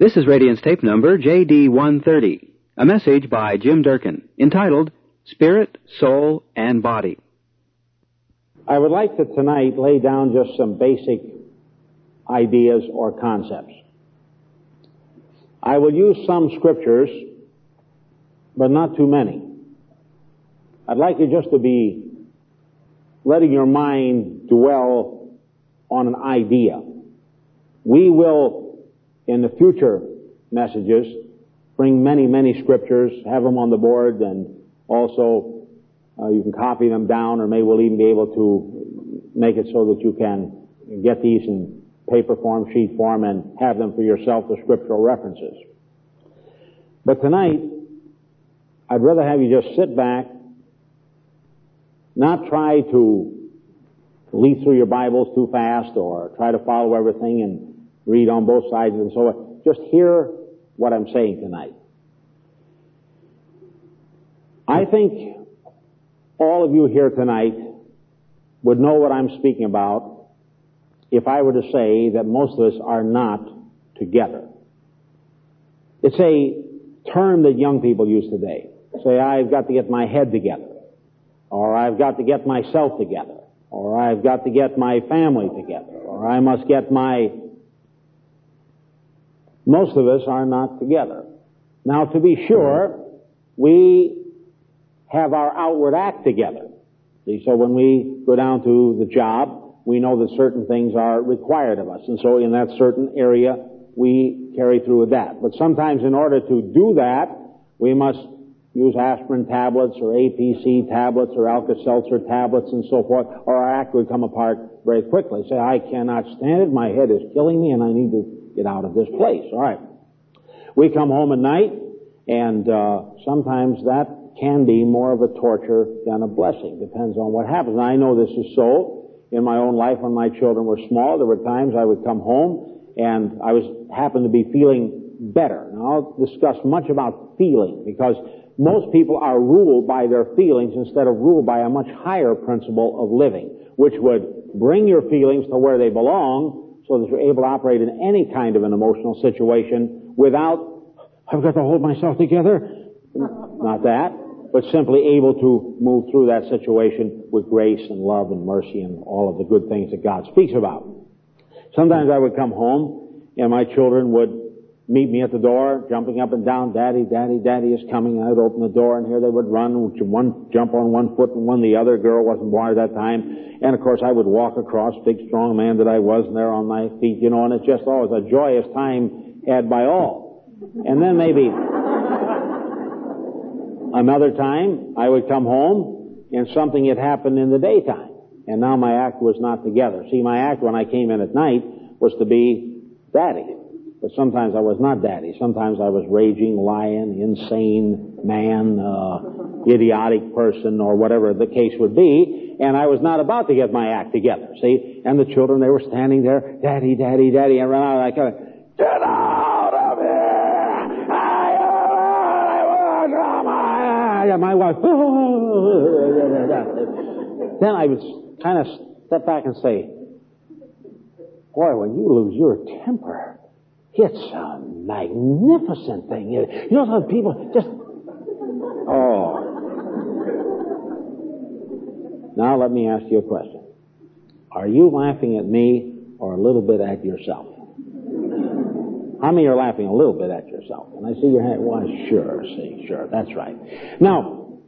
This is Radiance tape number JD130, a message by Jim Durkin entitled Spirit, Soul, and Body. I would like to tonight lay down just some basic ideas or concepts. I will use some scriptures, but not too many. I'd like you just to be letting your mind dwell on an idea. We will in the future messages, bring many, many scriptures, have them on the board, and also uh, you can copy them down, or maybe we'll even be able to make it so that you can get these in paper form, sheet form, and have them for yourself as scriptural references. But tonight, I'd rather have you just sit back, not try to leaf through your Bibles too fast or try to follow everything and read on both sides and so on. Just hear what I'm saying tonight. I think all of you here tonight would know what I'm speaking about if I were to say that most of us are not together. It's a term that young people use today. Say, I've got to get my head together. Or I've got to get myself together. Or I've got to get my family together. Or I must get my most of us are not together. Now, to be sure, we have our outward act together. See, so when we go down to the job, we know that certain things are required of us. And so in that certain area, we carry through with that. But sometimes in order to do that, we must use aspirin tablets or APC tablets or Alka-Seltzer tablets and so forth, or our act would come apart very quickly. Say, I cannot stand it, my head is killing me, and I need to get out of this place. All right. We come home at night, and uh, sometimes that can be more of a torture than a blessing. Depends on what happens. And I know this is so in my own life when my children were small. There were times I would come home and I was happened to be feeling better. Now I'll discuss much about feeling because most people are ruled by their feelings instead of ruled by a much higher principle of living, which would bring your feelings to where they belong so that you're able to operate in any kind of an emotional situation without, I've got to hold myself together. Not that, but simply able to move through that situation with grace and love and mercy and all of the good things that God speaks about. Sometimes I would come home and my children would meet me at the door, jumping up and down, Daddy, Daddy, Daddy is coming. I'd open the door, and here they would run, one jump on one foot and one the other. Girl wasn't at that time. And of course, I would walk across, big strong man that I was, and there on my feet, you know, and it's just oh, always a joyous time had by all. And then maybe another time, I would come home, and something had happened in the daytime. And now my act was not together. See, my act when I came in at night was to be daddy. But sometimes I was not daddy. Sometimes I was raging lion, insane man, uh, idiotic person, or whatever the case would be. And I was not about to get my act together. See? And the children, they were standing there, daddy, daddy, daddy, and ran out. Of, get out of here! I, I, I, my wife, then I would kind of step back and say, boy, when you lose your temper, it's a magnificent thing. You know, some people just, oh. Now let me ask you a question. Are you laughing at me or a little bit at yourself? How many are laughing a little bit at yourself? And I see your hand. Why, sure, see, sure, that's right. Now,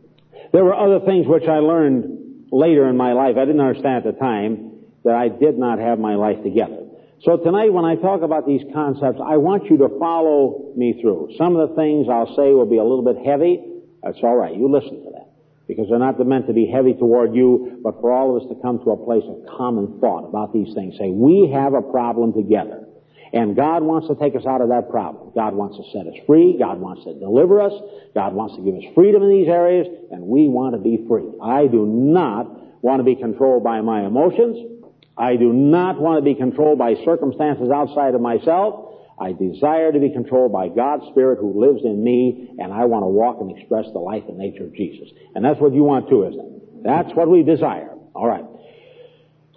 there were other things which I learned later in my life. I didn't understand at the time that I did not have my life together. So tonight when I talk about these concepts, I want you to follow me through. Some of the things I'll say will be a little bit heavy. That's alright. You listen to that. Because they're not meant to be heavy toward you, but for all of us to come to a place of common thought about these things. Say, we have a problem together. And God wants to take us out of that problem. God wants to set us free. God wants to deliver us. God wants to give us freedom in these areas. And we want to be free. I do not want to be controlled by my emotions. I do not want to be controlled by circumstances outside of myself. I desire to be controlled by God's Spirit who lives in me, and I want to walk and express the life and nature of Jesus. And that's what you want too, isn't it? That's what we desire. All right.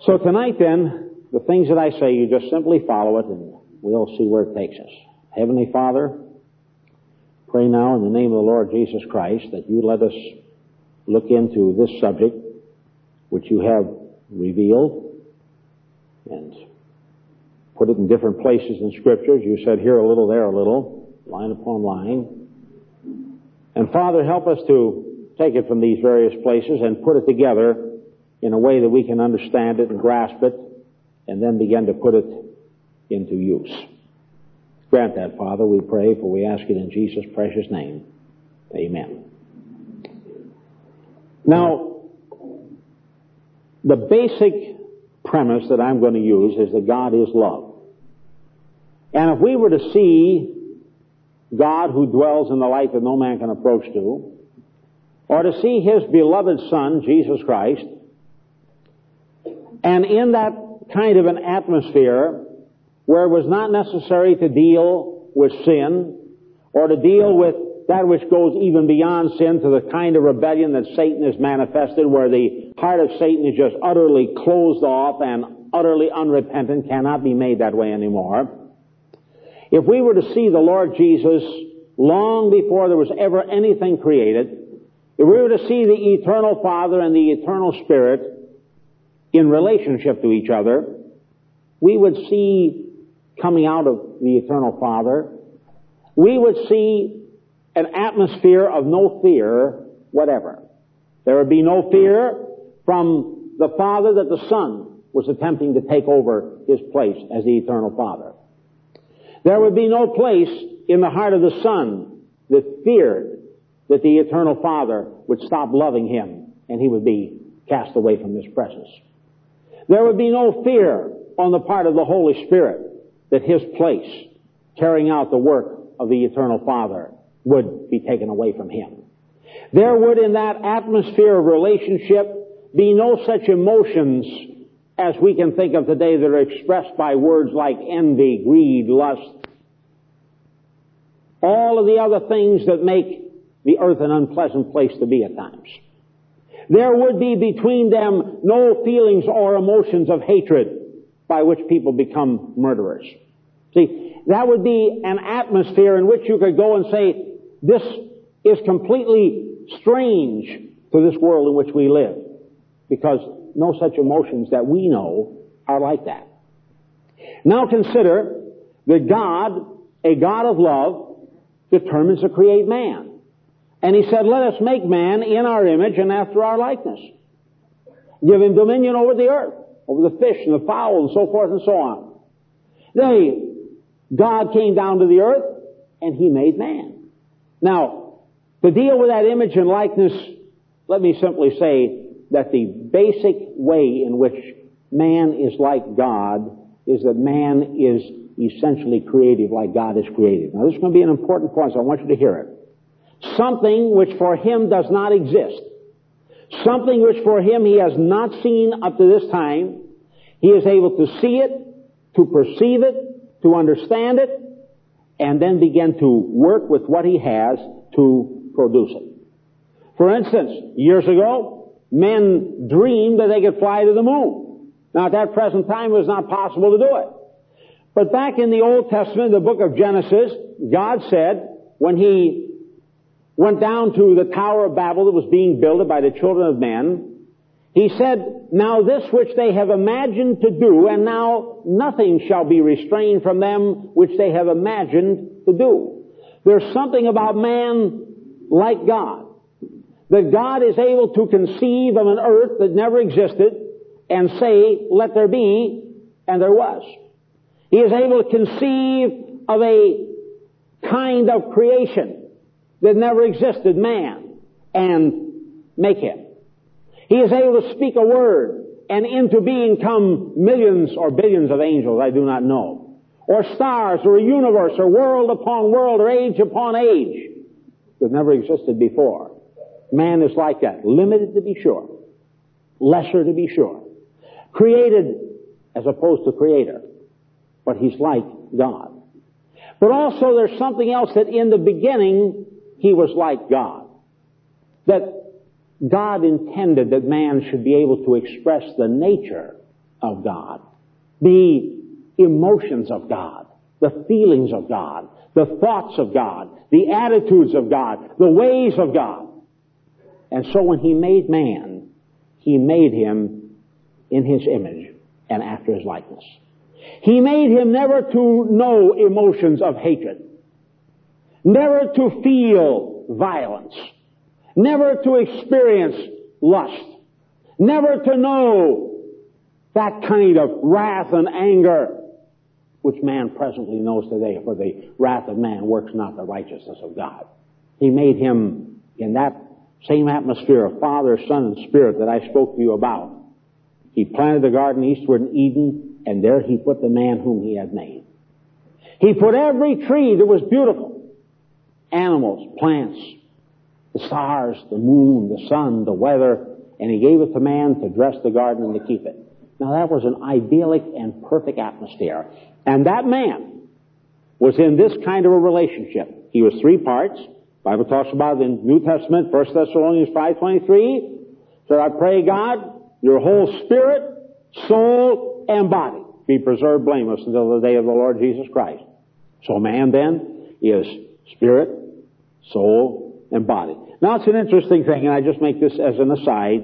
So tonight then, the things that I say, you just simply follow it, and we'll see where it takes us. Heavenly Father, pray now in the name of the Lord Jesus Christ that you let us look into this subject which you have revealed and put it in different places in scriptures. You said here a little, there a little, line upon line. And Father, help us to take it from these various places and put it together in a way that we can understand it and grasp it and then begin to put it into use. Grant that, Father, we pray, for we ask it in Jesus' precious name. Amen. Now, the basic premise that I'm going to use is that God is love. And if we were to see God who dwells in the light that no man can approach to, or to see His beloved Son, Jesus Christ, and in that kind of an atmosphere where it was not necessary to deal with sin or to deal with that which goes even beyond sin to the kind of rebellion that Satan has manifested where the heart of Satan is just utterly closed off and utterly unrepentant, cannot be made that way anymore. If we were to see the Lord Jesus long before there was ever anything created, if we were to see the eternal Father and the eternal Spirit in relationship to each other, we would see coming out of the eternal Father, we would see an atmosphere of no fear whatever. There would be no fear from the Father that the Son was attempting to take over his place as the eternal Father. There would be no place in the heart of the Son that feared that the eternal Father would stop loving him and he would be cast away from his presence. There would be no fear on the part of the Holy Spirit that his place, carrying out the work of the eternal Father, would be taken away from him. There would in that atmosphere of relationship be no such emotions as we can think of today that are expressed by words like envy, greed, lust. All of the other things that make the earth an unpleasant place to be at times. There would be between them no feelings or emotions of hatred by which people become murderers. See, that would be an atmosphere in which you could go and say, this is completely strange to this world in which we live. Because no such emotions that we know are like that. Now consider that God, a God of love, determines to create man. And he said, let us make man in our image and after our likeness. Give him dominion over the earth, over the fish and the fowl and so forth and so on. They, God came down to the earth and he made man. Now, to deal with that image and likeness, let me simply say that the basic way in which man is like God is that man is essentially creative like God is creative. Now this is going to be an important point, so I want you to hear it something which for him does not exist. Something which for him he has not seen up to this time. He is able to see it, to perceive it, to understand it, and then begin to work with what he has to produce it. For instance, years ago, men dreamed that they could fly to the moon. Now at that present time it was not possible to do it. But back in the Old Testament, the book of Genesis, God said, when He went down to the Tower of Babel that was being built by the children of men. He said, Now this which they have imagined to do, and now nothing shall be restrained from them which they have imagined to do. There's something about man like God. That God is able to conceive of an earth that never existed and say, let there be, and there was. He is able to conceive of a kind of creation that never existed, man, and make him. He is able to speak a word and into being come millions or billions of angels, I do not know. Or stars, or a universe, or world upon world, or age upon age that never existed before. Man is like that. Limited to be sure. Lesser to be sure. Created as opposed to creator. But he's like God. But also there's something else that in the beginning he was like God. That God intended that man should be able to express the nature of God, the emotions of God, the feelings of God, the thoughts of God, the attitudes of God, the ways of God. And so when he made man, he made him in his image and after his likeness. He made him never to know emotions of hatred, never to feel violence, never to experience lust, never to know that kind of wrath and anger which man presently knows today, for the wrath of man works not the righteousness of God. He made him in that same atmosphere of Father, Son, and Spirit that I spoke to you about. He planted the garden eastward in Eden, and there he put the man whom he had made. He put every tree that was beautiful. Animals, plants, the stars, the moon, the sun, the weather, and he gave it to man to dress the garden and to keep it. Now that was an idyllic and perfect atmosphere. And that man was in this kind of a relationship. He was three parts. Bible talks about it in New Testament, 1 Thessalonians 5.23. So I pray God, your whole spirit, soul, and body be preserved blameless until the day of the Lord Jesus Christ. So man then is spirit, soul, and body. Now it's an interesting thing, and I just make this as an aside.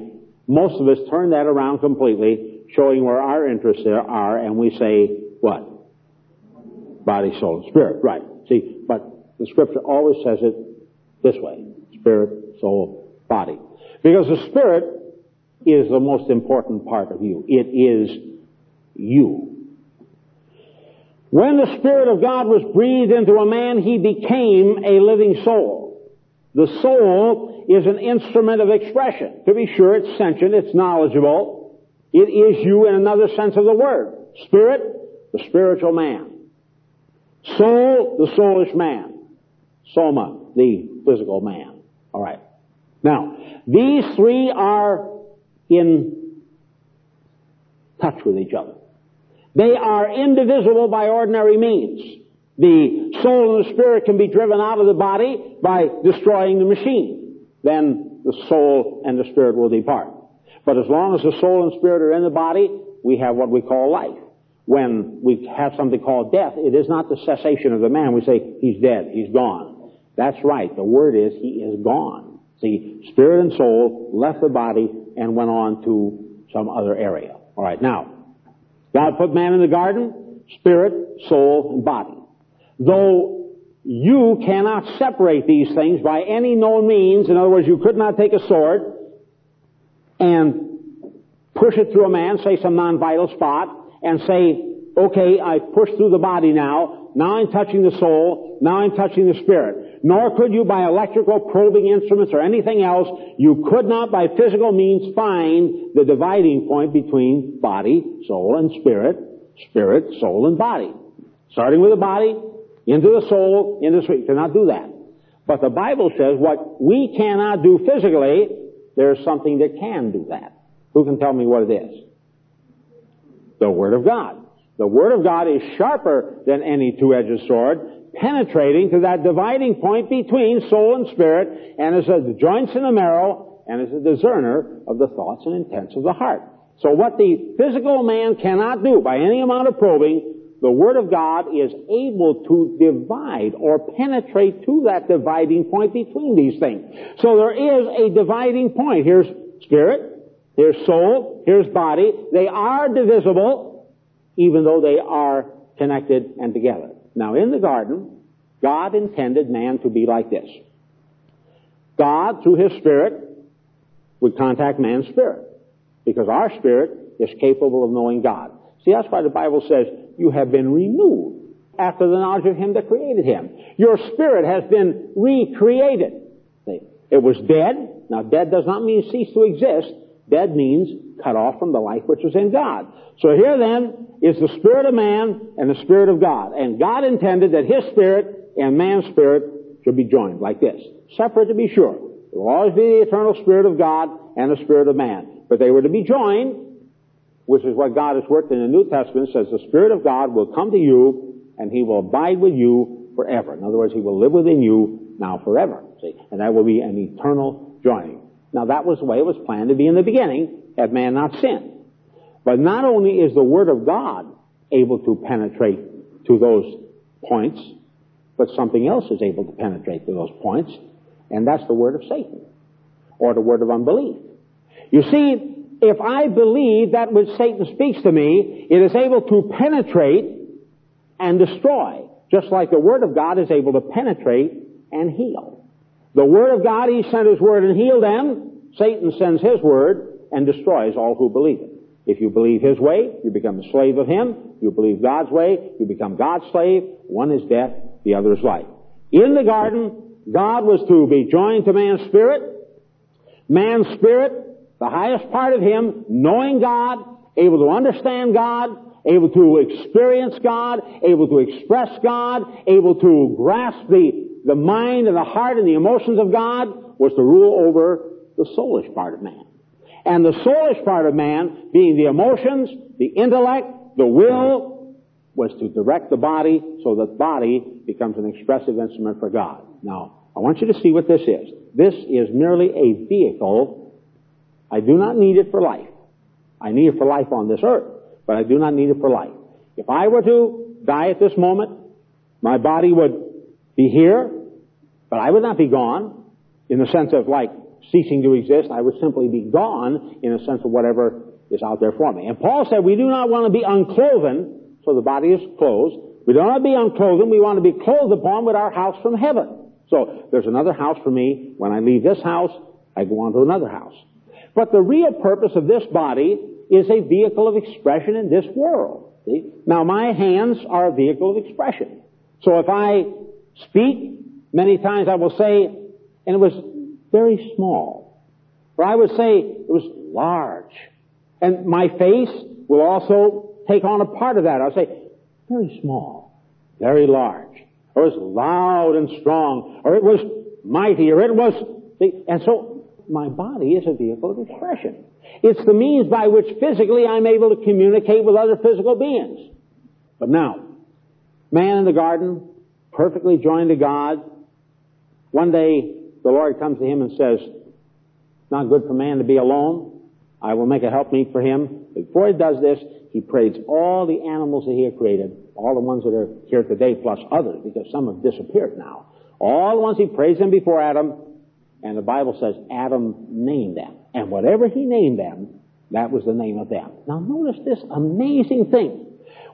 Most of us turn that around completely, showing where our interests are, and we say, what? Body, soul, and spirit. Right. See, but the scripture always says it this way. Spirit, soul, body. Because the spirit is the most important part of you. It is you. When the Spirit of God was breathed into a man, he became a living soul. The soul is an instrument of expression. To be sure, it's sentient, it's knowledgeable. It is you in another sense of the word. Spirit, the spiritual man. Soul, the soulish man. Soma, the physical man. Alright. Now, these three are in touch with each other. They are indivisible by ordinary means. The soul and the spirit can be driven out of the body by destroying the machine. Then the soul and the spirit will depart. But as long as the soul and spirit are in the body, we have what we call life when we have something called death, it is not the cessation of the man. We say, he's dead, he's gone. That's right. The word is, he is gone. See, spirit and soul left the body and went on to some other area. Alright, now, God put man in the garden, spirit, soul, and body. Though you cannot separate these things by any known means, in other words, you could not take a sword and push it through a man, say some non-vital spot, and say, okay, I've pushed through the body now, now I'm touching the soul, now I'm touching the spirit. Nor could you by electrical probing instruments or anything else, you could not by physical means find the dividing point between body, soul, and spirit, spirit, soul, and body. Starting with the body, into the soul, into the spirit. You cannot do that. But the Bible says what we cannot do physically, there's something that can do that. Who can tell me what it is? The Word of God. The Word of God is sharper than any two-edged sword, penetrating to that dividing point between soul and spirit, and is a joints in the marrow, and is a discerner of the thoughts and intents of the heart. So what the physical man cannot do by any amount of probing, the Word of God is able to divide or penetrate to that dividing point between these things. So there is a dividing point. Here's spirit, Here's soul, here's body. They are divisible, even though they are connected and together. Now in the garden, God intended man to be like this. God, through His Spirit, would contact man's spirit. Because our spirit is capable of knowing God. See, that's why the Bible says, you have been renewed after the knowledge of Him that created Him. Your spirit has been recreated. It was dead. Now, dead does not mean cease to exist. Dead means cut off from the life which is in God. So here then is the spirit of man and the spirit of God. And God intended that his spirit and man's spirit should be joined like this. Separate to be sure. There will always be the eternal spirit of God and the spirit of man. But they were to be joined, which is what God has worked in the New Testament, says the spirit of God will come to you and he will abide with you forever. In other words, he will live within you now forever. See? And that will be an eternal joining. Now that was the way it was planned to be in the beginning, had man not sinned. But not only is the Word of God able to penetrate to those points, but something else is able to penetrate to those points, and that's the word of Satan, or the word of unbelief. You see, if I believe that which Satan speaks to me, it is able to penetrate and destroy, just like the Word of God is able to penetrate and heal. The Word of God, He sent His Word and healed them. Satan sends His Word and destroys all who believe it. If you believe His way, you become a slave of Him. You believe God's way, you become God's slave. One is death, the other is life. In the garden, God was to be joined to man's spirit. Man's spirit the highest part of him, knowing God, able to understand God, able to experience God, able to express God, able to grasp the, the mind and the heart and the emotions of God, was to rule over the soulish part of man. And the soulish part of man, being the emotions, the intellect, the will, was to direct the body so that body becomes an expressive instrument for God. Now, I want you to see what this is. This is merely a vehicle I do not need it for life. I need it for life on this earth, but I do not need it for life. If I were to die at this moment, my body would be here, but I would not be gone in the sense of like ceasing to exist. I would simply be gone in the sense of whatever is out there for me. And Paul said we do not want to be uncloven, so the body is closed. We don't want to be unclothed. We want to be clothed upon with our house from heaven. So there's another house for me. When I leave this house, I go on to another house. But the real purpose of this body is a vehicle of expression in this world. See? Now my hands are a vehicle of expression. So if I speak, many times I will say, and it was very small. Or I would say it was large. And my face will also take on a part of that. I'll say, very small, very large. Or it was loud and strong. Or it was mighty. Or it was, and so my body is a vehicle of expression. It's the means by which physically I'm able to communicate with other physical beings. But now, man in the garden, perfectly joined to God, one day the Lord comes to him and says, not good for man to be alone. I will make a helpmeet for him. Before he does this, he prays all the animals that he had created, all the ones that are here today plus others, because some have disappeared now. All the ones he prays them before Adam, and the Bible says Adam named them. And whatever he named them, that was the name of them. Now notice this amazing thing.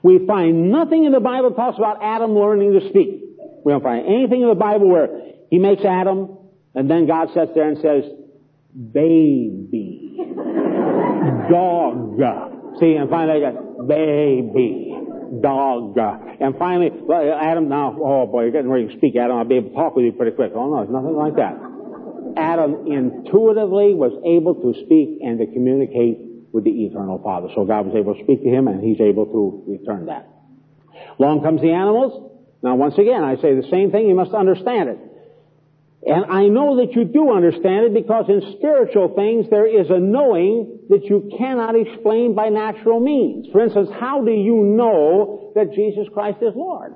We find nothing in the Bible that talks about Adam learning to speak. We don't find anything in the Bible where he makes Adam and then God sits there and says, baby, dog. See, and finally baby, dog. And finally, well, Adam, now, oh boy, you're getting ready to speak, Adam. I'll be able to talk with you pretty quick. Oh no, it's nothing like that. Adam intuitively was able to speak and to communicate with the eternal Father. So God was able to speak to him and he's able to return that. Along comes the animals. Now once again, I say the same thing, you must understand it. And I know that you do understand it because in spiritual things there is a knowing that you cannot explain by natural means. For instance, how do you know that Jesus Christ is Lord?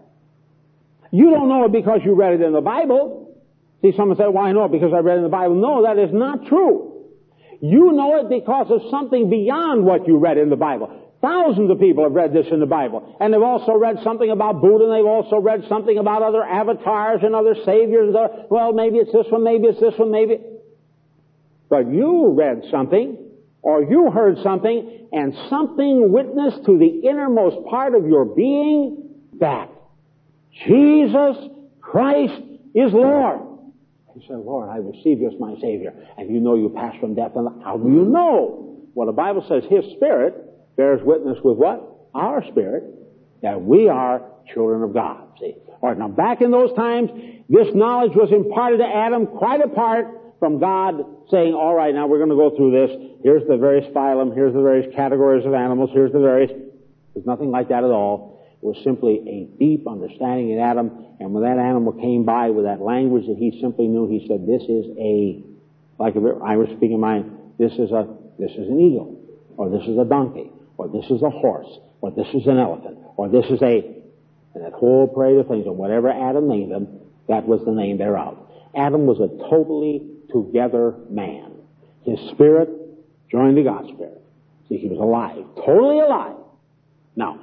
You don't know it because you read it in the Bible. See, someone said, know it because I read in the Bible. No, that is not true. You know it because of something beyond what you read in the Bible. Thousands of people have read this in the Bible. And they've also read something about Buddha, and they've also read something about other avatars and other saviors. Well, maybe it's this one, maybe it's this one, maybe. But you read something, or you heard something, and something witnessed to the innermost part of your being that Jesus Christ is Lord. You say, Lord, I receive you as my Savior. And you know you pass from death and. How do you know? Well, the Bible says His Spirit bears witness with what? Our Spirit, that we are children of God. See? Alright, now back in those times, this knowledge was imparted to Adam quite apart from God saying, alright, now we're going to go through this. Here's the various phylum, here's the various categories of animals, here's the various... There's nothing like that at all was simply a deep understanding in Adam. And when that animal came by with that language that he simply knew, he said, "This is a, like I was speaking mine. This is a, this is an eagle, or this is a donkey, or this is a horse, or this is an elephant, or this is a." And that whole parade of things, and whatever Adam named them, that was the name thereof. Adam was a totally together man. His spirit joined to God's spirit. See, he was alive, totally alive. Now,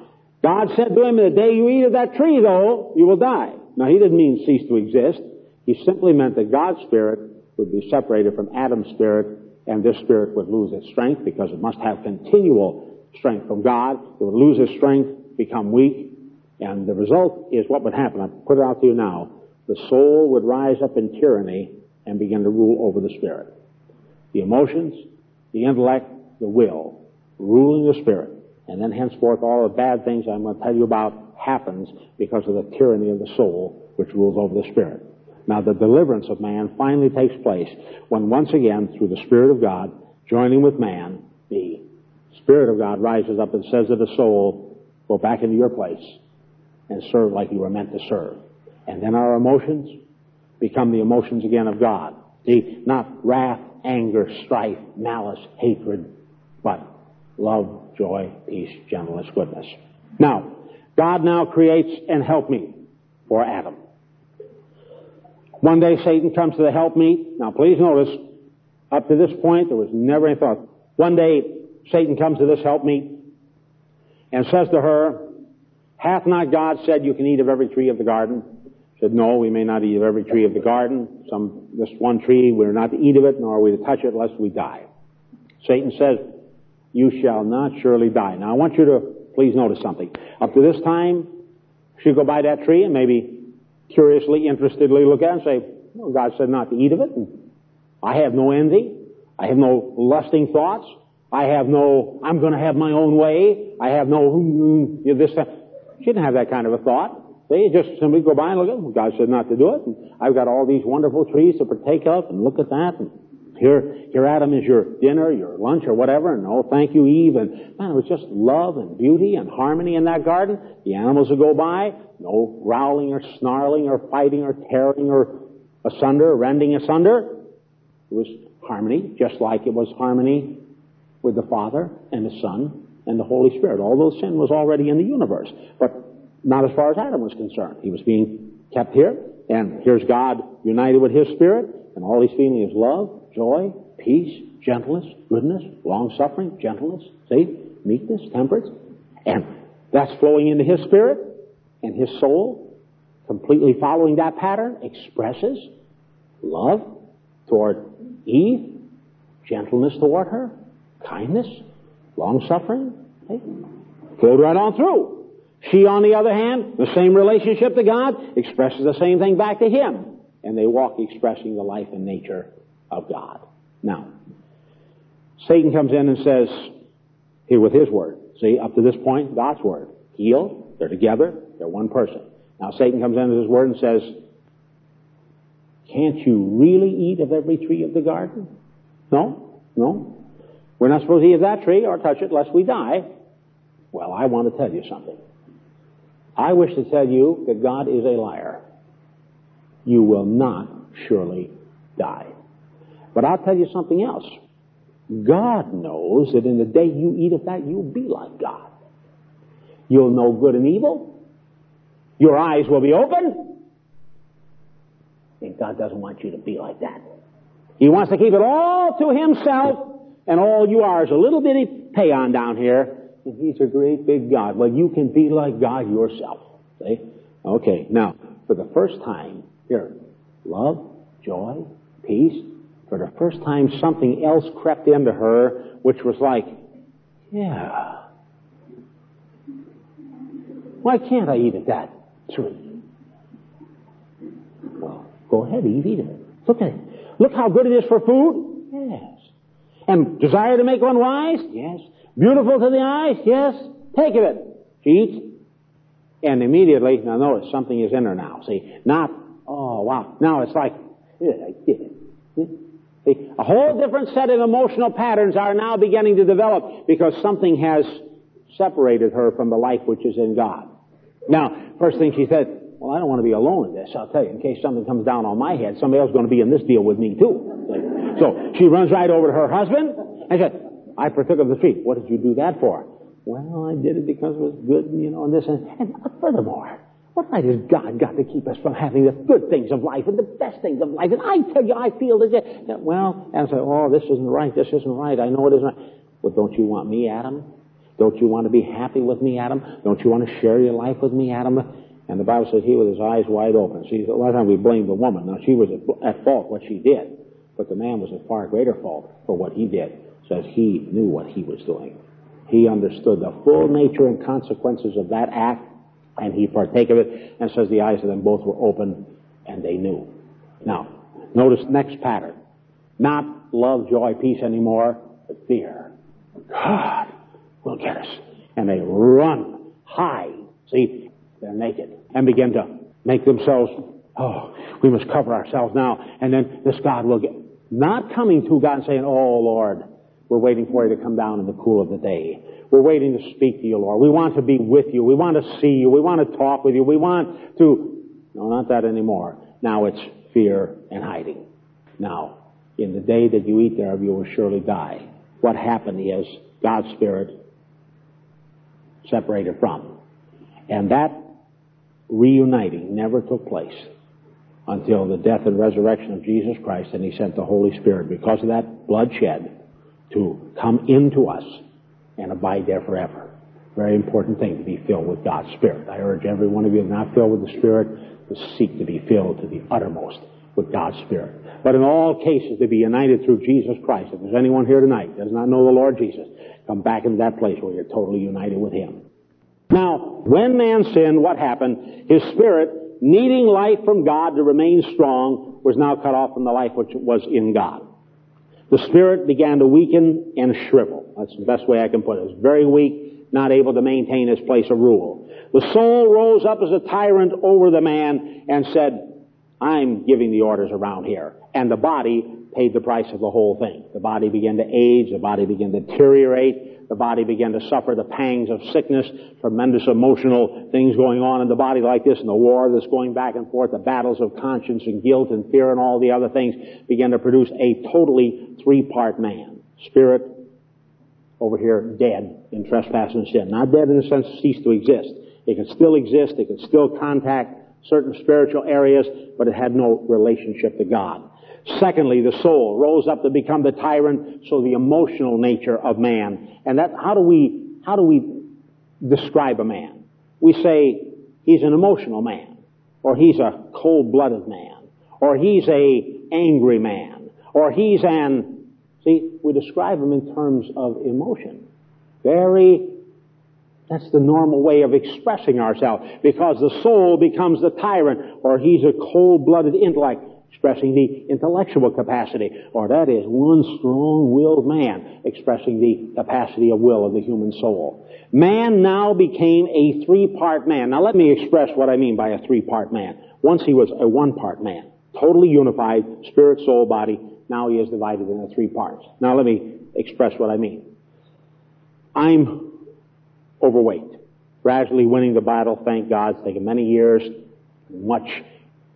God said to him, the day you eat of that tree, though, you will die. Now, he didn't mean cease to exist. He simply meant that God's spirit would be separated from Adam's spirit, and this spirit would lose its strength because it must have continual strength from God. It would lose its strength, become weak, and the result is what would happen. I put it out to you now. The soul would rise up in tyranny and begin to rule over the spirit. The emotions, the intellect, the will, ruling the spirit. And then henceforth all the bad things I'm going to tell you about happens because of the tyranny of the soul which rules over the spirit. Now the deliverance of man finally takes place when once again, through the Spirit of God, joining with man, the Spirit of God rises up and says to the soul, go back into your place and serve like you were meant to serve. And then our emotions become the emotions again of God. See, not wrath, anger, strife, malice, hatred, but love, joy, peace, gentleness, goodness. Now, God now creates an helpmeet for Adam. One day Satan comes to the help helpmeet. Now please notice, up to this point there was never any thought. One day Satan comes to this help helpmeet and says to her, Hath not God said you can eat of every tree of the garden? Said, No, we may not eat of every tree of the garden. Some, this one tree, we're not to eat of it, nor are we to touch it lest we die. Satan says, You shall not surely die. Now I want you to please notice something. Up to this time, she'd go by that tree and maybe curiously, interestedly look at it and say, well, God said not to eat of it. And I have no envy. I have no lusting thoughts. I have no, I'm going to have my own way. I have no, mm, mm, this, that. She didn't have that kind of a thought. They just simply go by and look at it. God said not to do it. And I've got all these wonderful trees to partake of and look at that. And here, here Adam is your dinner, your lunch or whatever. And oh, thank you Eve. And man, it was just love and beauty and harmony in that garden. The animals would go by. No growling or snarling or fighting or tearing or asunder, rending asunder. It was harmony, just like it was harmony with the Father and the Son and the Holy Spirit. Although sin was already in the universe, but not as far as Adam was concerned. He was being kept here, and here's God united with His Spirit, and all He's feeling is love, joy, peace, gentleness, goodness, long-suffering, gentleness, see, meekness, temperance, and that's flowing into His Spirit, and His soul, completely following that pattern, expresses love toward Eve, gentleness toward her, kindness, long suffering. Flowed right on through. She, on the other hand, the same relationship to God, expresses the same thing back to Him. And they walk expressing the life and nature of God. Now, Satan comes in and says, here with his word. See, up to this point, God's word. Heal, they're together, they're one person. Now Satan comes in with his word and says, can't you really eat of every tree of the garden? No, no. We're not supposed to eat of that tree or touch it lest we die. Well, I want to tell you something. I wish to tell you that God is a liar. You will not surely die. But I'll tell you something else. God knows that in the day you eat of that, you'll be like God. You'll know good and evil. Your eyes will be open. And God doesn't want you to be like that. He wants to keep it all to himself and all you are is a little bitty peon down here, and he's a great big God. Well, you can be like God yourself. See? Okay, now, for the first time, here, love, joy, peace, for the first time something else crept into her, which was like, yeah, why can't I eat of that tree? Well, go ahead, Eve, eat it. Look at it. Look how good it is for food. Yes. And desire to make one wise? Yes. Beautiful to the eyes? Yes. Take of it. She eats. And immediately, now notice, something is in her now. See, not, oh wow. Now it's like, yeah, I did it. See, a whole different set of emotional patterns are now beginning to develop because something has separated her from the life which is in God. Now, first thing she said, well, I don't want to be alone in this. I'll tell you, in case something comes down on my head, somebody else is going to be in this deal with me too. So she runs right over to her husband and said, I partook of the tree. What did you do that for? Well, I did it because it was good, you know, and this and, and furthermore, what right has God got to keep us from having the good things of life and the best things of life? And I tell you, I feel that, well, and I say, oh, this isn't right, this isn't right, I know it isn't right. Well, don't you want me, Adam? Don't you want to be happy with me, Adam? Don't you want to share your life with me, Adam? And the Bible says he with his eyes wide open. See, a lot of times we blame the woman. Now, she was at fault what she did, but the man was at far greater fault for what he did. Says he knew what he was doing. He understood the full nature and consequences of that act, and he partake of it, and says the eyes of them both were open, and they knew. Now, notice next pattern. Not love, joy, peace anymore, but fear. God will get us. And they run, hide. See, they're naked and begin to make themselves, oh, we must cover ourselves now. And then this God will get, not coming to God and saying, oh Lord, we're waiting for you to come down in the cool of the day. We're waiting to speak to you, Lord. We want to be with you. We want to see you. We want to talk with you. We want to, no, not that anymore. Now it's fear and hiding. Now, in the day that you eat thereof, you will surely die. What happened is God's Spirit separated from. And that reuniting never took place until the death and resurrection of Jesus Christ, and He sent the Holy Spirit because of that bloodshed to come into us and abide there forever. Very important thing to be filled with God's Spirit. I urge every one of you not filled with the Spirit to seek to be filled to the uttermost with God's Spirit. But in all cases, to be united through Jesus Christ. If there's anyone here tonight does not know the Lord Jesus, come back into that place where you're totally united with Him. Now, when man sinned, what happened? His spirit, needing life from God to remain strong, was now cut off from the life which was in God. The spirit began to weaken and shrivel. That's the best way I can put it. It's very weak, not able to maintain his place of rule. The soul rose up as a tyrant over the man and said, I'm giving the orders around here. And the body paid the price of the whole thing. The body began to age, the body began to deteriorate, the body began to suffer the pangs of sickness, tremendous emotional things going on in the body like this, and the war that's going back and forth, the battles of conscience and guilt and fear and all the other things began to produce a totally three-part man. Spirit, over here, dead in trespass and sin. Not dead in the sense ceased to exist. It can still exist, it can still contact certain spiritual areas, but it had no relationship to God. Secondly, the soul rose up to become the tyrant, so the emotional nature of man. And that, how do we, how do we describe a man? We say he's an emotional man, or he's a cold-blooded man, or he's a angry man, or he's an, see, we describe him in terms of emotion. Very that's the normal way of expressing ourselves because the soul becomes the tyrant or he's a cold-blooded intellect expressing the intellectual capacity or that is one strong-willed man expressing the capacity of will of the human soul. Man now became a three-part man. Now let me express what I mean by a three-part man. Once he was a one-part man, totally unified, spirit, soul, body. Now he is divided into three parts. Now let me express what I mean. I'm overweight. Gradually winning the battle, thank God. It's taken many years, much,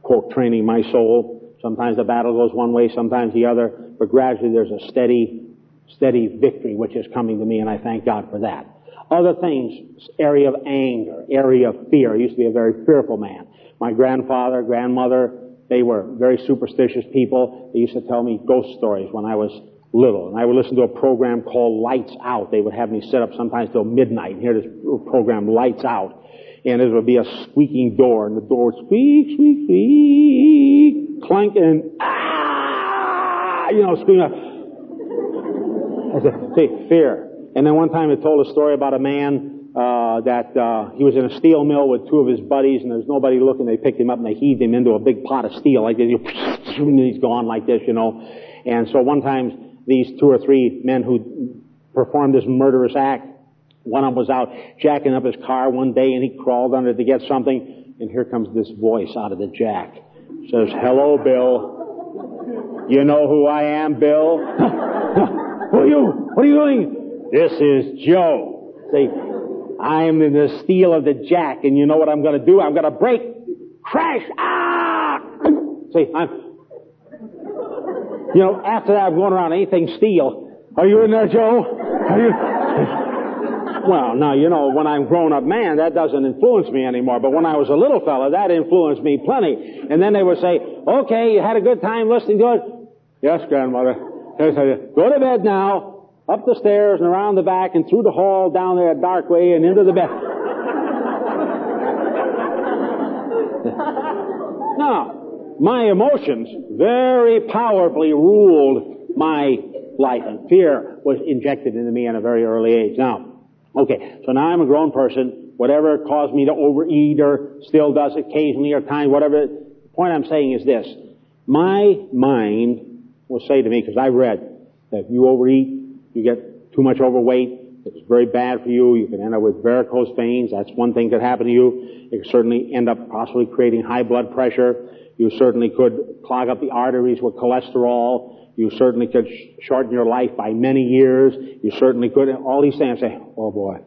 quote, training my soul. Sometimes the battle goes one way, sometimes the other, but gradually there's a steady, steady victory which is coming to me, and I thank God for that. Other things, area of anger, area of fear. I used to be a very fearful man. My grandfather, grandmother, they were very superstitious people. They used to tell me ghost stories when I was little. And I would listen to a program called Lights Out. They would have me sit up sometimes till midnight and hear this program, Lights Out. And it would be a squeaking door, and the door would squeak, squeak, squeak, clank, and ah, you know, scream out. I said, see, fear. And then one time it told a story about a man uh, that uh, he was in a steel mill with two of his buddies, and there was nobody looking. They picked him up and they heaved him into a big pot of steel like this. And he's gone like this, you know. And so one time these two or three men who performed this murderous act. One of them was out jacking up his car one day and he crawled under to get something and here comes this voice out of the jack. Says, hello, Bill. You know who I am, Bill? who are you? What are you doing? This is Joe. See, I'm in the steel of the jack and you know what I'm going to do? I'm going to break, crash, ah! See, I'm, you know, after that, I'm going around anything steel. Are you in there, Joe? Are you? well, now, you know, when I'm grown up man, that doesn't influence me anymore. But when I was a little fella, that influenced me plenty. And then they would say, okay, you had a good time listening to it? Yes, grandmother. Yes, Go to bed now. up the stairs and around the back and through the hall down there a dark way and into the bed. now, my emotions very powerfully ruled my life and fear was injected into me at a very early age. Now, okay, so now I'm a grown person. Whatever caused me to overeat or still does occasionally or times, whatever. The point I'm saying is this. My mind will say to me, because I've read that if you overeat, you get too much overweight, it's very bad for you. You can end up with varicose veins. That's one thing that happen to you. You can certainly end up possibly creating high blood pressure. You certainly could clog up the arteries with cholesterol. You certainly could sh- shorten your life by many years. You certainly could. All these things. Say, oh boy,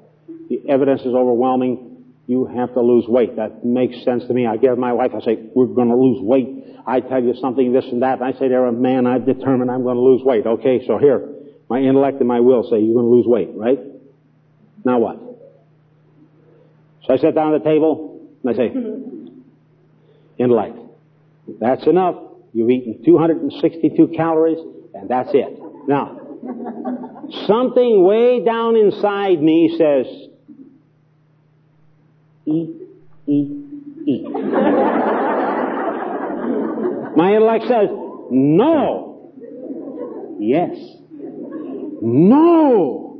the evidence is overwhelming. You have to lose weight. That makes sense to me. I give my wife. I say, we're going to lose weight. I tell you something, this and that. And I say to her, man, I've determined I'm going to lose weight. Okay, so here, my intellect and my will say you're going to lose weight, right? Now what? So I sit down at the table and I say, intellect. That's enough. You've eaten 262 calories and that's it. Now, something way down inside me says, eat, eat, eat. My intellect says, no. Yes. No.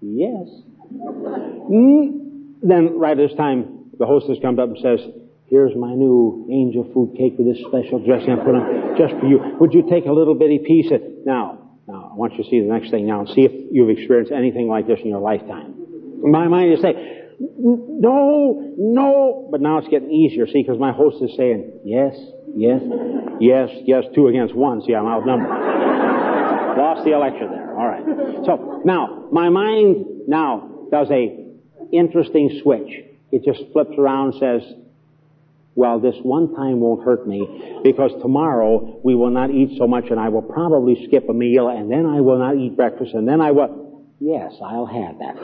Yes. Mm. Then right this time, the hostess comes up and says, here's my new angel food cake with this special dressing I put on just for you. Would you take a little bitty piece of, now, now, I want you to see the next thing now and see if you've experienced anything like this in your lifetime. My mind is saying, no, no, but now it's getting easier, see, because my host is saying, yes, yes, yes, yes, two against one. See, I'm outnumbered. Lost the election there. All right. So now, my mind now does a interesting switch. It just flips around and says, well, this one time won't hurt me because tomorrow we will not eat so much and I will probably skip a meal and then I will not eat breakfast and then I will. Yes, I'll have that.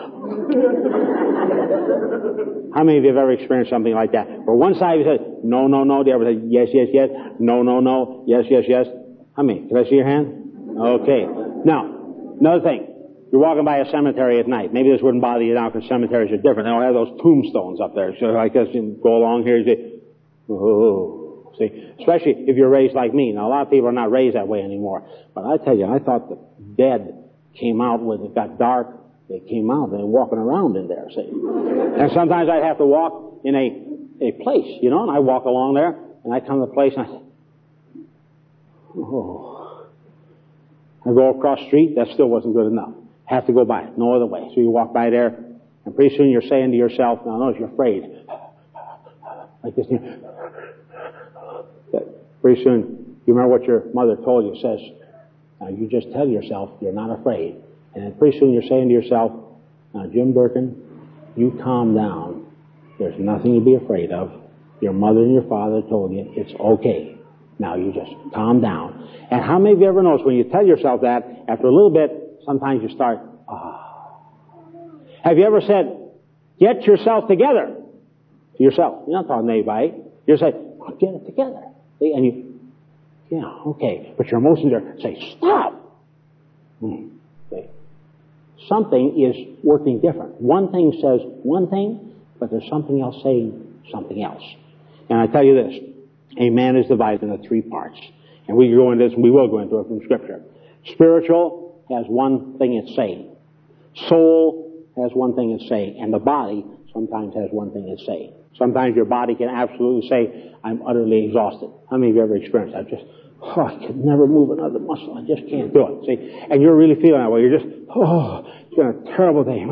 How many of you have ever experienced something like that? Where one side says, no, no, no. The other says, yes, yes, yes. No, no, no. Yes, yes, yes. How many? Can I see your hand? Okay. Now, another thing. You're walking by a cemetery at night. Maybe this wouldn't bother you now because cemeteries are different. They don't have those tombstones up there. So I guess you go along here, you say, oh, see, especially if you're raised like me. Now, a lot of people are not raised that way anymore. But I tell you, I thought the dead came out when it got dark. They came out. They're walking around in there, see. And sometimes I'd have to walk in a, a place, you know, and I walk along there, and I come to the place, and I oh. I go across the street, that still wasn't good enough. Have to go by it, no other way. So you walk by there, and pretty soon you're saying to yourself, now notice you're afraid. Like this, you pretty soon, you remember what your mother told you, says, now you just tell yourself you're not afraid. And pretty soon you're saying to yourself, now Jim Durkin, you calm down. There's nothing to be afraid of. Your mother and your father told you it's okay. Now you just calm down. And how many of you ever noticed when you tell yourself that, after a little bit, sometimes you start, ah. Have you ever said, get yourself together? To yourself. You're not talking to anybody. You're saying, oh, get it together. See? And you, yeah, okay. But your emotions are say, stop. Hmm. Something is working different. One thing says one thing, but there's something else saying something else. And I tell you this, a man is divided into three parts. And we go into this, and we will go into it from Scripture. Spiritual has one thing it's saying. Soul has one thing it's saying. And the body sometimes has one thing it's saying. Sometimes your body can absolutely say, I'm utterly exhausted. How many of you ever experienced that? Just, oh, I could never move another muscle. I just can't do it. See? And you're really feeling that way. You're just, oh, it's been a terrible day.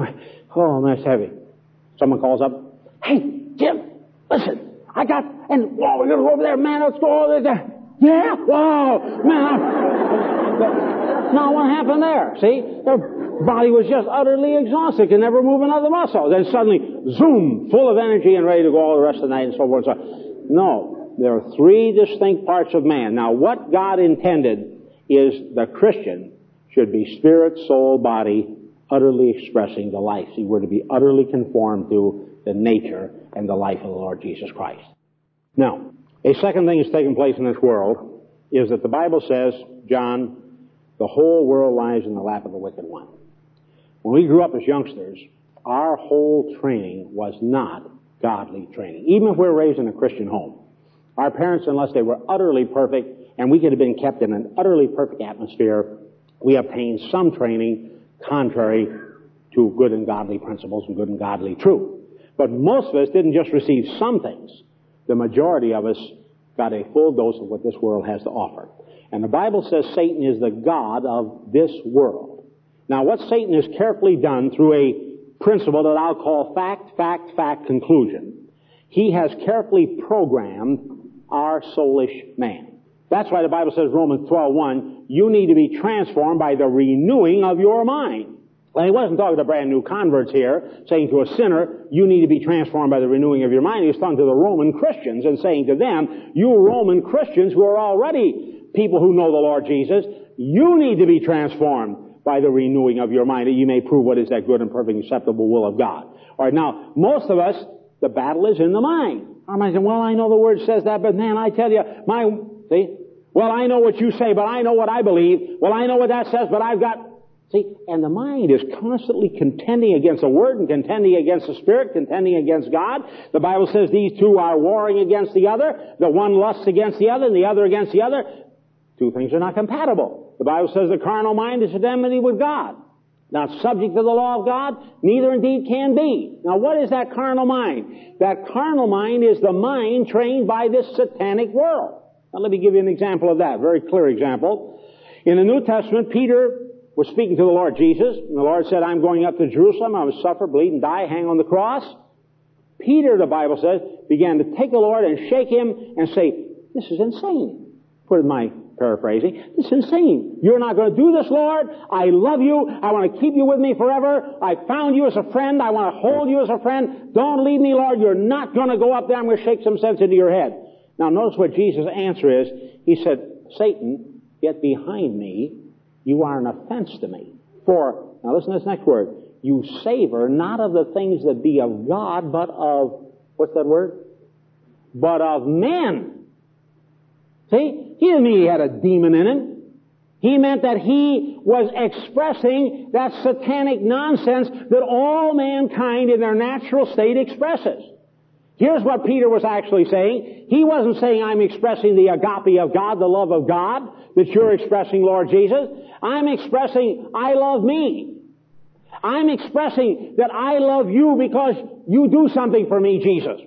Oh, that's heavy. Someone calls up, hey, Jim, listen, I got, and, whoa, we're gonna go over there, man, let's go over there. Yeah, wow, man. I, now what happened there? See? Their body was just utterly exhausted, could never move another muscle. Then suddenly, zoom, full of energy and ready to go all the rest of the night and so forth and so on. No. There are three distinct parts of man. Now what God intended is the Christian should be spirit, soul, body, utterly expressing the life. See, we're to be utterly conformed to the nature and the life of the Lord Jesus Christ. Now, a second thing that's taking place in this world is that the Bible says, John, The whole world lies in the lap of the wicked one. When we grew up as youngsters, our whole training was not godly training. Even if we were raised in a Christian home. Our parents, unless they were utterly perfect, and we could have been kept in an utterly perfect atmosphere, we obtained some training contrary to good and godly principles and good and godly truth. But most of us didn't just receive some things. The majority of us got a full dose of what this world has to offer. And the Bible says Satan is the God of this world. Now what Satan has carefully done through a principle that I'll call fact, fact, fact conclusion, he has carefully programmed our soulish man. That's why the Bible says, Romans 12.1, you need to be transformed by the renewing of your mind. Well, he wasn't talking to brand new converts here, saying to a sinner, you need to be transformed by the renewing of your mind. He was talking to the Roman Christians and saying to them, you Roman Christians who are already people who know the Lord Jesus, you need to be transformed by the renewing of your mind that you may prove what is that good and perfect acceptable will of God. Alright, now, most of us, the battle is in the mind. Our mind saying, well, I know the word says that, but man, I tell you, my, see, well, I know what you say, but I know what I believe. Well, I know what that says, but I've got, see, and the mind is constantly contending against the Word and contending against the Spirit, contending against God. The Bible says these two are warring against the other. The one lusts against the other and the other against the other. Two things are not compatible. The Bible says the carnal mind is at enmity with God. Not subject to the law of God, neither indeed can be. Now what is that carnal mind? That carnal mind is the mind trained by this satanic world. Now let me give you an example of that, very clear example. In the New Testament, Peter was speaking to the Lord Jesus, and the Lord said, I'm going up to Jerusalem, I will suffer, bleed, and die, hang on the cross. Peter, the Bible says, began to take the Lord and shake him and say, this is insane. Put my paraphrasing. Is insane. You're not going to do this, Lord. I love you. I want to keep you with me forever. I found you as a friend. I want to hold you as a friend. Don't leave me, Lord. You're not going to go up there. I'm going to shake some sense into your head. Now notice what Jesus' answer is. He said, Satan, get behind me. You are an offense to me. For, now listen to this next word. You savor not of the things that be of God, but of, what's that word? But of men. See? He didn't mean he had a demon in him. He meant that he was expressing that satanic nonsense that all mankind in their natural state expresses. Here's what Peter was actually saying. He wasn't saying, I'm expressing the agape of God, the love of God, that you're expressing, Lord Jesus. I'm expressing, I love me. I'm expressing that I love you because you do something for me, Jesus.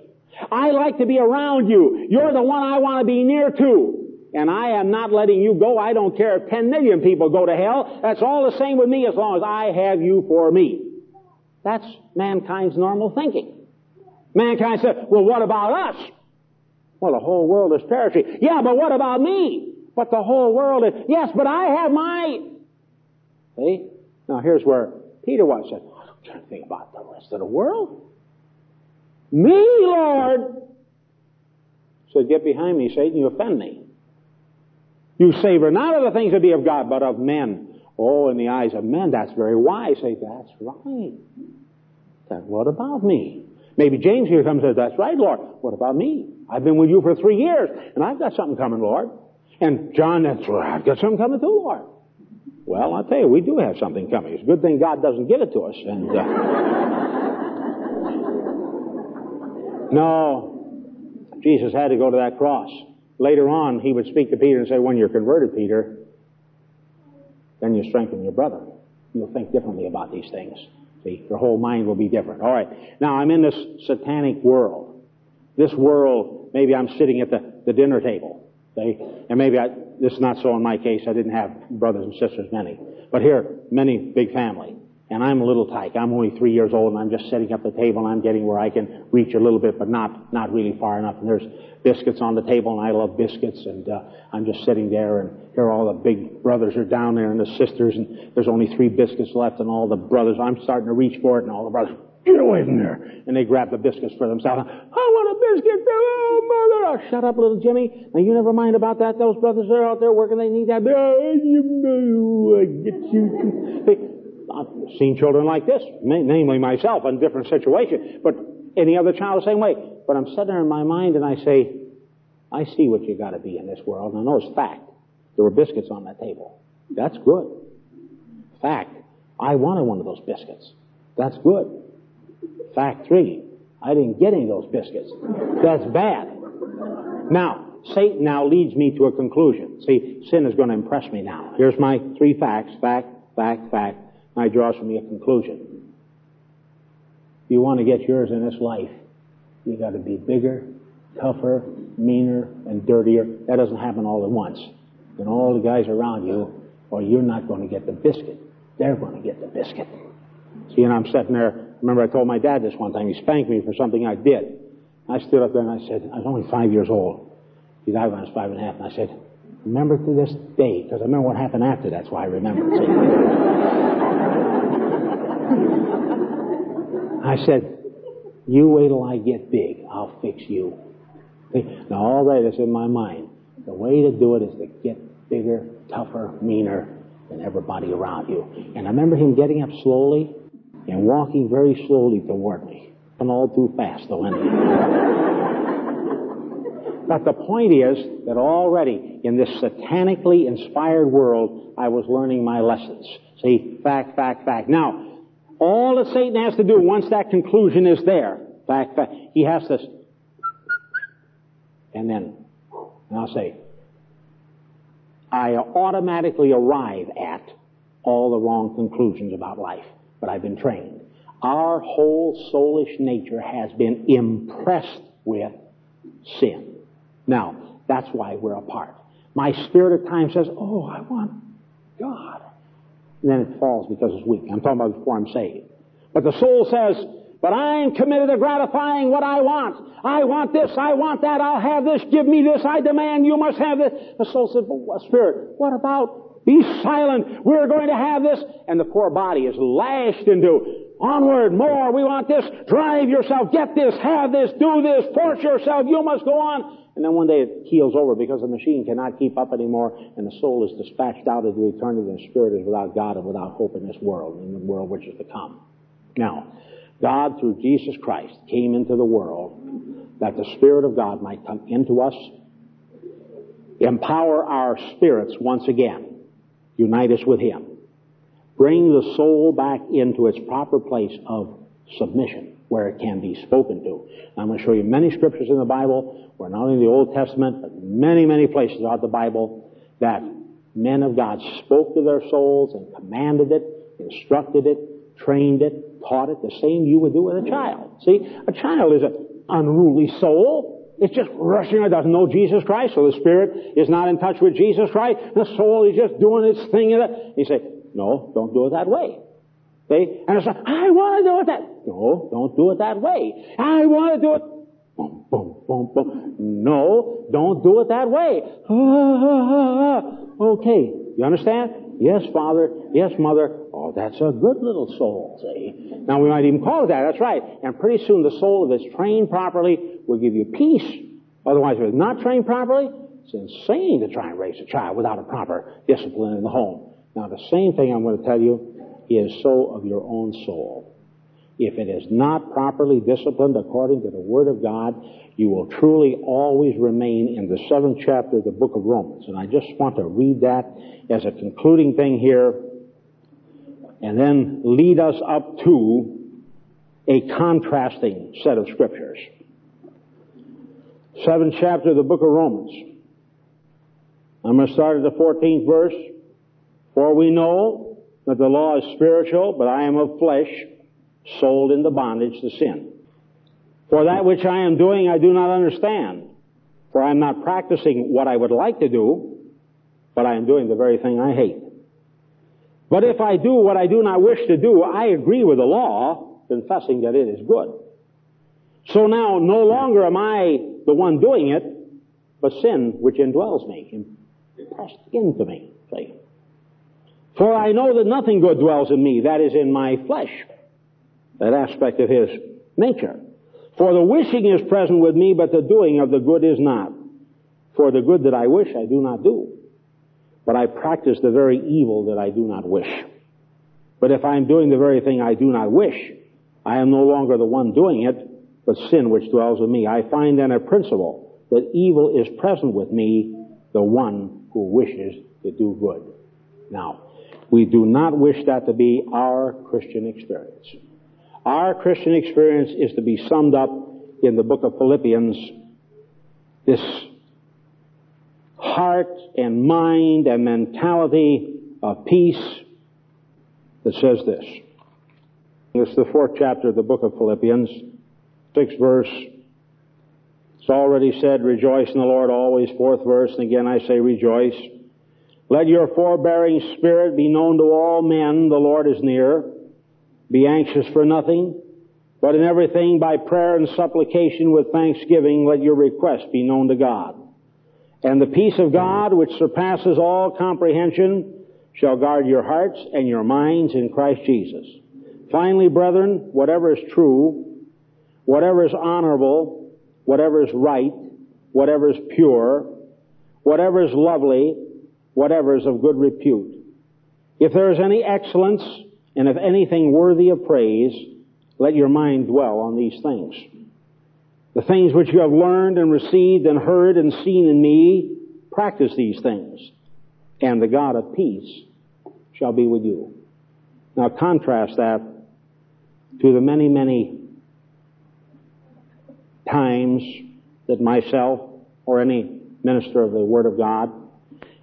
I like to be around you. You're the one I want to be near to. And I am not letting you go. I don't care if 10 million people go to hell. That's all the same with me as long as I have you for me. That's mankind's normal thinking. Mankind said, well, what about us? Well, the whole world is perishing. Yeah, but what about me? But the whole world is, yes, but I have my, see? Now here's where Peter was said, I don't care anything about the rest of the world. Me, Lord! Said, get behind me, Satan, you offend me. You savor not of the things that be of God, but of men. Oh, in the eyes of men, that's very wise. Say, that's right. That, what about me? Maybe James here comes and says, that's right, Lord. What about me? I've been with you for three years, and I've got something coming, Lord. And John, that's right, I've got something coming too, Lord. Well, I'll tell you, we do have something coming. It's a good thing God doesn't give it to us. And uh, No. Jesus had to go to that cross. Later on, he would speak to Peter and say, when you're converted, Peter, then you strengthen your brother. You'll think differently about these things. See, your whole mind will be different. All right. Now I'm in this satanic world. This world, maybe I'm sitting at the, the dinner table. See? And maybe I, this is not so in my case. I didn't have brothers and sisters many. But here, many big family. And I'm a little tyke. I'm only three years old and I'm just setting up the table and I'm getting where I can reach a little bit, but not, not really far enough. And there's biscuits on the table and I love biscuits and, uh, I'm just sitting there and here all the big brothers are down there and the sisters and there's only three biscuits left and all the brothers, I'm starting to reach for it and all the brothers, get away from there. And they grab the biscuits for themselves. I want a biscuit. Oh, mother. Oh, shut up, little Jimmy. Now you never mind about that. Those brothers are out there working. They need that. Oh, you, get you. I've seen children like this, namely myself, in different situations. But any other child the same way. But I'm sitting there in my mind and I say, I see what you got to be in this world. And I know it's fact. There were biscuits on that table. That's good. Fact, I wanted one of those biscuits. That's good. Fact three, I didn't get any of those biscuits. That's bad. Now, Satan now leads me to a conclusion. See, sin is going to impress me now. Here's my three facts. Fact, fact, fact. He draws from me a conclusion. If you want to get yours in this life, you got to be bigger, tougher, meaner, and dirtier. That doesn't happen all at once. And all the guys around you, or you're not going to get the biscuit. They're going to get the biscuit. See, and I'm sitting there. Remember, I told my dad this one time. He spanked me for something I did. I stood up there and I said, I was only five years old. He died when I was five and a half. And I said, remember to this day, because I remember what happened after. That's why I remember. I said, you wait till I get big. I'll fix you. Now, all that is in my mind. The way to do it is to get bigger, tougher, meaner than everybody around you. And I remember him getting up slowly and walking very slowly toward me. And all too fast, though, anyway. But the point is that already in this satanically inspired world, I was learning my lessons. See, fact, fact, fact. Now, all that Satan has to do once that conclusion is there, fact, fact, he has to, and then, and I'll say, I automatically arrive at all the wrong conclusions about life, but I've been trained. Our whole soulish nature has been impressed with sin. Now, that's why we're apart. My spirit at times says, Oh, I want God. And then it falls because it's weak. I'm talking about before I'm saved. But the soul says, but I am committed to gratifying what I want. I want this, I want that, I'll have this, give me this, I demand, you must have this. The soul says, but Spirit, what about? Be silent, we're going to have this. And the poor body is lashed into, onward, more, we want this, drive yourself, get this, have this, do this, force yourself, you must go on. And then one day it keels over because the machine cannot keep up anymore and the soul is dispatched out into eternity and the spirit is without God and without hope in this world, in the world which is to come. Now, God, through Jesus Christ, came into the world that the Spirit of God might come into us, empower our spirits once again, unite us with Him, bring the soul back into its proper place of submission where it can be spoken to. I'm going to show you many scriptures in the Bible, where not only the Old Testament, but many, many places throughout the Bible, that men of God spoke to their souls and commanded it, instructed it, trained it, taught it the same you would do with a child. See, a child is an unruly soul. It's just rushing. It doesn't know Jesus Christ, so the spirit is not in touch with Jesus Christ. The soul is just doing its thing. In it. You say, no, don't do it that way. See? And it's like, I want to do it that. No, don't do it that way. I want to do it. Boom, boom, boom, boom. No, don't do it that way. okay, you understand? Yes, Father. Yes, Mother. Oh, that's a good little soul, see? Now we might even call it that, that's right. And pretty soon the soul, if it's trained properly, will give you peace. Otherwise, if it's not trained properly, it's insane to try and raise a child without a proper discipline in the home. Now the same thing I'm going to tell you is so of your own soul. If it is not properly disciplined according to the Word of God, you will truly always remain in the seventh chapter of the book of Romans. And I just want to read that as a concluding thing here and then lead us up to a contrasting set of scriptures. Seventh chapter of the book of Romans. I'm going to start at the 14th verse. For we know that the law is spiritual, but I am of flesh, sold into bondage to sin. For that which I am doing I do not understand. For I am not practicing what I would like to do, but I am doing the very thing I hate. But if I do what I do not wish to do, I agree with the law, confessing that it is good. So now, no longer am I the one doing it, but sin which indwells me, impressed into me. See? For I know that nothing good dwells in me, that is in my flesh, that aspect of his nature. For the wishing is present with me, but the doing of the good is not. For the good that I wish I do not do, but I practice the very evil that I do not wish. But if I am doing the very thing I do not wish, I am no longer the one doing it, but sin which dwells in me. I find then a principle that evil is present with me, the one who wishes to do good. Now, we do not wish that to be our Christian experience. Our Christian experience is to be summed up in the book of Philippians. This heart and mind and mentality of peace that says this. Is the fourth chapter of the book of Philippians, sixth verse. It's already said, rejoice in the Lord always, fourth verse, and again I say rejoice. Let your forbearing spirit be known to all men, the Lord is near. Be anxious for nothing, but in everything by prayer and supplication with thanksgiving let your requests be known to God. And the peace of God, which surpasses all comprehension, shall guard your hearts and your minds in Christ Jesus. Finally, brethren, whatever is true, whatever is honorable, whatever is right, whatever is pure, whatever is lovely, whatever is of good repute. If there is any excellence, and if anything worthy of praise, let your mind dwell on these things. The things which you have learned and received and heard and seen in me, practice these things, and the God of peace shall be with you. Now contrast that to the many, many times that myself or any minister of the Word of God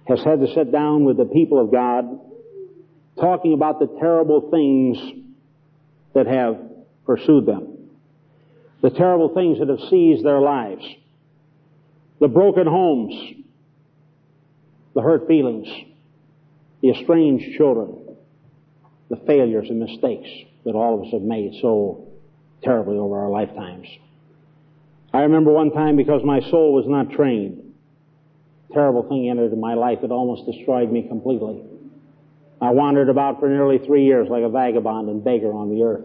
has had to sit down with the people of God talking about the terrible things that have pursued them, the terrible things that have seized their lives, the broken homes, the hurt feelings, the estranged children, the failures and mistakes that all of us have made so terribly over our lifetimes. I remember one time because my soul was not trained, terrible thing entered my life that almost destroyed me completely. I wandered about for nearly three years like a vagabond and beggar on the earth.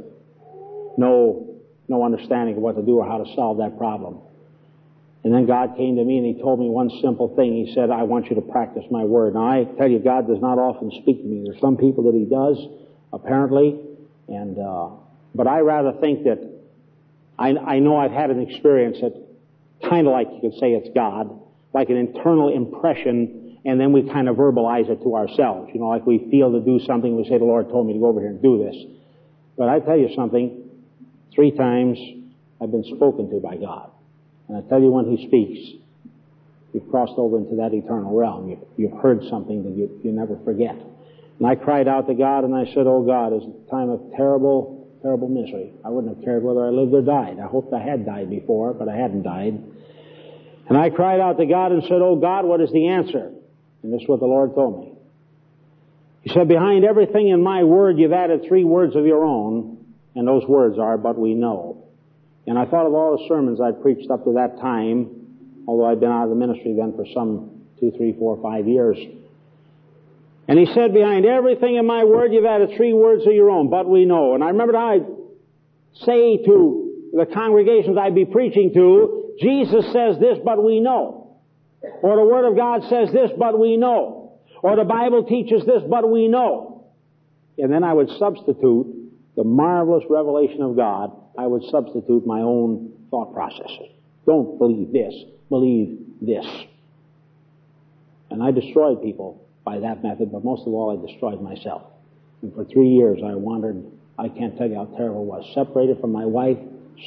No, no understanding of what to do or how to solve that problem. And then God came to me and He told me one simple thing. He said, I want you to practice my word. Now I tell you, God does not often speak to me. There's some people that He does, apparently, and, uh, but I rather think that I, I know I've had an experience that kind of like you could say it's God, like an internal impression, and then we kind of verbalize it to ourselves. You know, like we feel to do something, we say, the Lord told me to go over here and do this. But I tell you something, three times I've been spoken to by God. And I tell you when He speaks, you've crossed over into that eternal realm. You've, you've heard something that you, you never forget. And I cried out to God and I said, Oh God, it's a time of terrible, terrible misery. I wouldn't have cared whether I lived or died. I hoped I had died before, but I hadn't died. And I cried out to God and said, Oh God, what is the answer? And this is what the Lord told me. He said, behind everything in my word, you've added three words of your own, and those words are, but we know. And I thought of all the sermons I'd preached up to that time, although I'd been out of the ministry then for some two, three, four, five years. And he said, behind everything in my word, you've added three words of your own, but we know. And I remember I'd say to the congregations I'd be preaching to, Jesus says this, but we know. Or the Word of God says this, but we know. Or the Bible teaches this, but we know. And then I would substitute the marvelous revelation of God, I would substitute my own thought processes. Don't believe this, believe this. And I destroyed people by that method, but most of all, I destroyed myself. And for three years, I wandered, I can't tell you how terrible it was. Separated from my wife,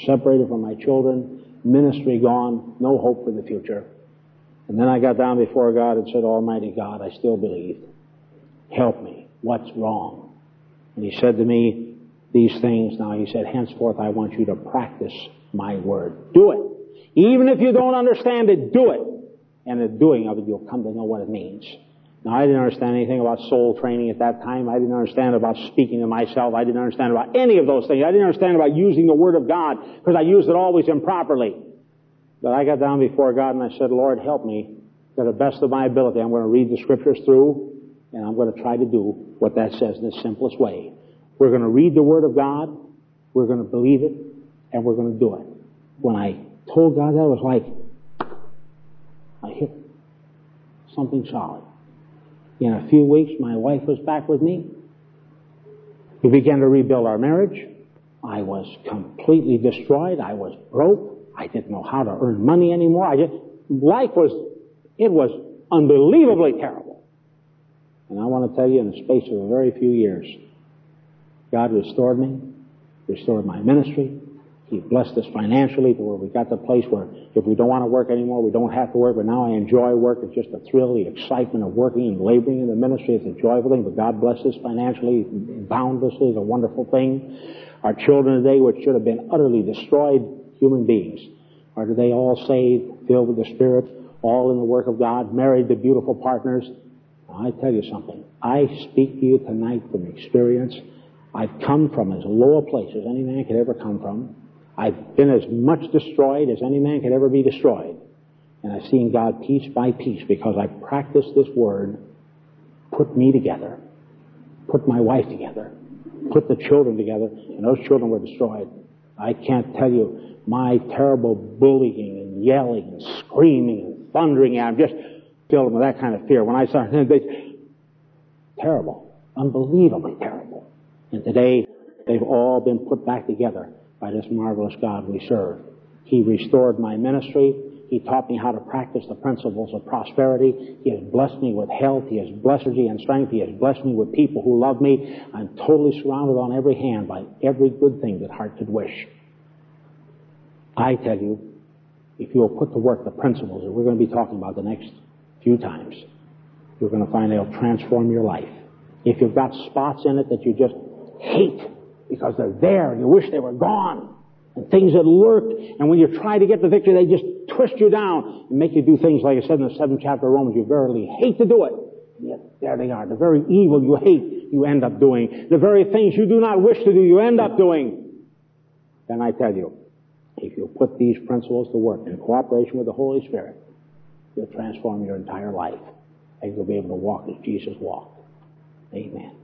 separated from my children, ministry gone, no hope for the future. And then I got down before God and said, Almighty God, I still believe. Help me. What's wrong? And He said to me these things. Now He said, henceforth I want you to practice my word. Do it. Even if you don't understand it, do it. And the doing of it, you'll come to know what it means. Now, I didn't understand anything about soul training at that time. I didn't understand about speaking to myself. I didn't understand about any of those things. I didn't understand about using the Word of God because I used it always improperly. But I got down before God and I said, Lord, help me to the best of my ability. I'm going to read the Scriptures through and I'm going to try to do what that says in the simplest way. We're going to read the Word of God, we're going to believe it, and we're going to do it. When I told God that, it was like I hit something solid. In a few weeks, my wife was back with me. We began to rebuild our marriage. I was completely destroyed. I was broke. I didn't know how to earn money anymore. I just, life was, it was unbelievably terrible. And I want to tell you, in the space of a very few years, God restored me, restored my ministry. He blessed us financially to where we got a place where if we don't want to work anymore, we don't have to work. But now I enjoy work. It's just a thrill, the excitement of working and laboring in the ministry. It's a joyful thing. But God bless us financially, boundlessly. It's a wonderful thing. Our children today, which should have been utterly destroyed human beings, are today all saved, filled with the Spirit, all in the work of God, married to beautiful partners. I tell you something. I speak to you tonight from experience. I've come from as low a place as any man could ever come from. I've been as much destroyed as any man could ever be destroyed. And I've seen God piece by piece because I practiced this word, put me together, put my wife together, put the children together, and those children were destroyed. I can't tell you my terrible bullying and yelling and screaming and thundering. I'm just filled with that kind of fear. When I saw them, they, terrible, unbelievably terrible. And today, they've all been put back together by this marvelous God we serve. He restored my ministry. He taught me how to practice the principles of prosperity. He has blessed me with health. He has blessed me and strength. He has blessed me with people who love me. I'm totally surrounded on every hand by every good thing that heart could wish. I tell you, if you'll put to work the principles that we're going to be talking about the next few times, you're going to find they'll transform your life. If you've got spots in it that you just hate because they're there and you wish they were gone, and things that lurk, and when you try to get the victory, they just twist you down and make you do things like I said in the seventh chapter of Romans, you verily hate to do it. Yet there they are. The very evil you hate, you end up doing. The very things you do not wish to do, you end up doing. Then I tell you, if you put these principles to work in cooperation with the Holy Spirit, you'll transform your entire life and you'll be able to walk as Jesus walked. Amen.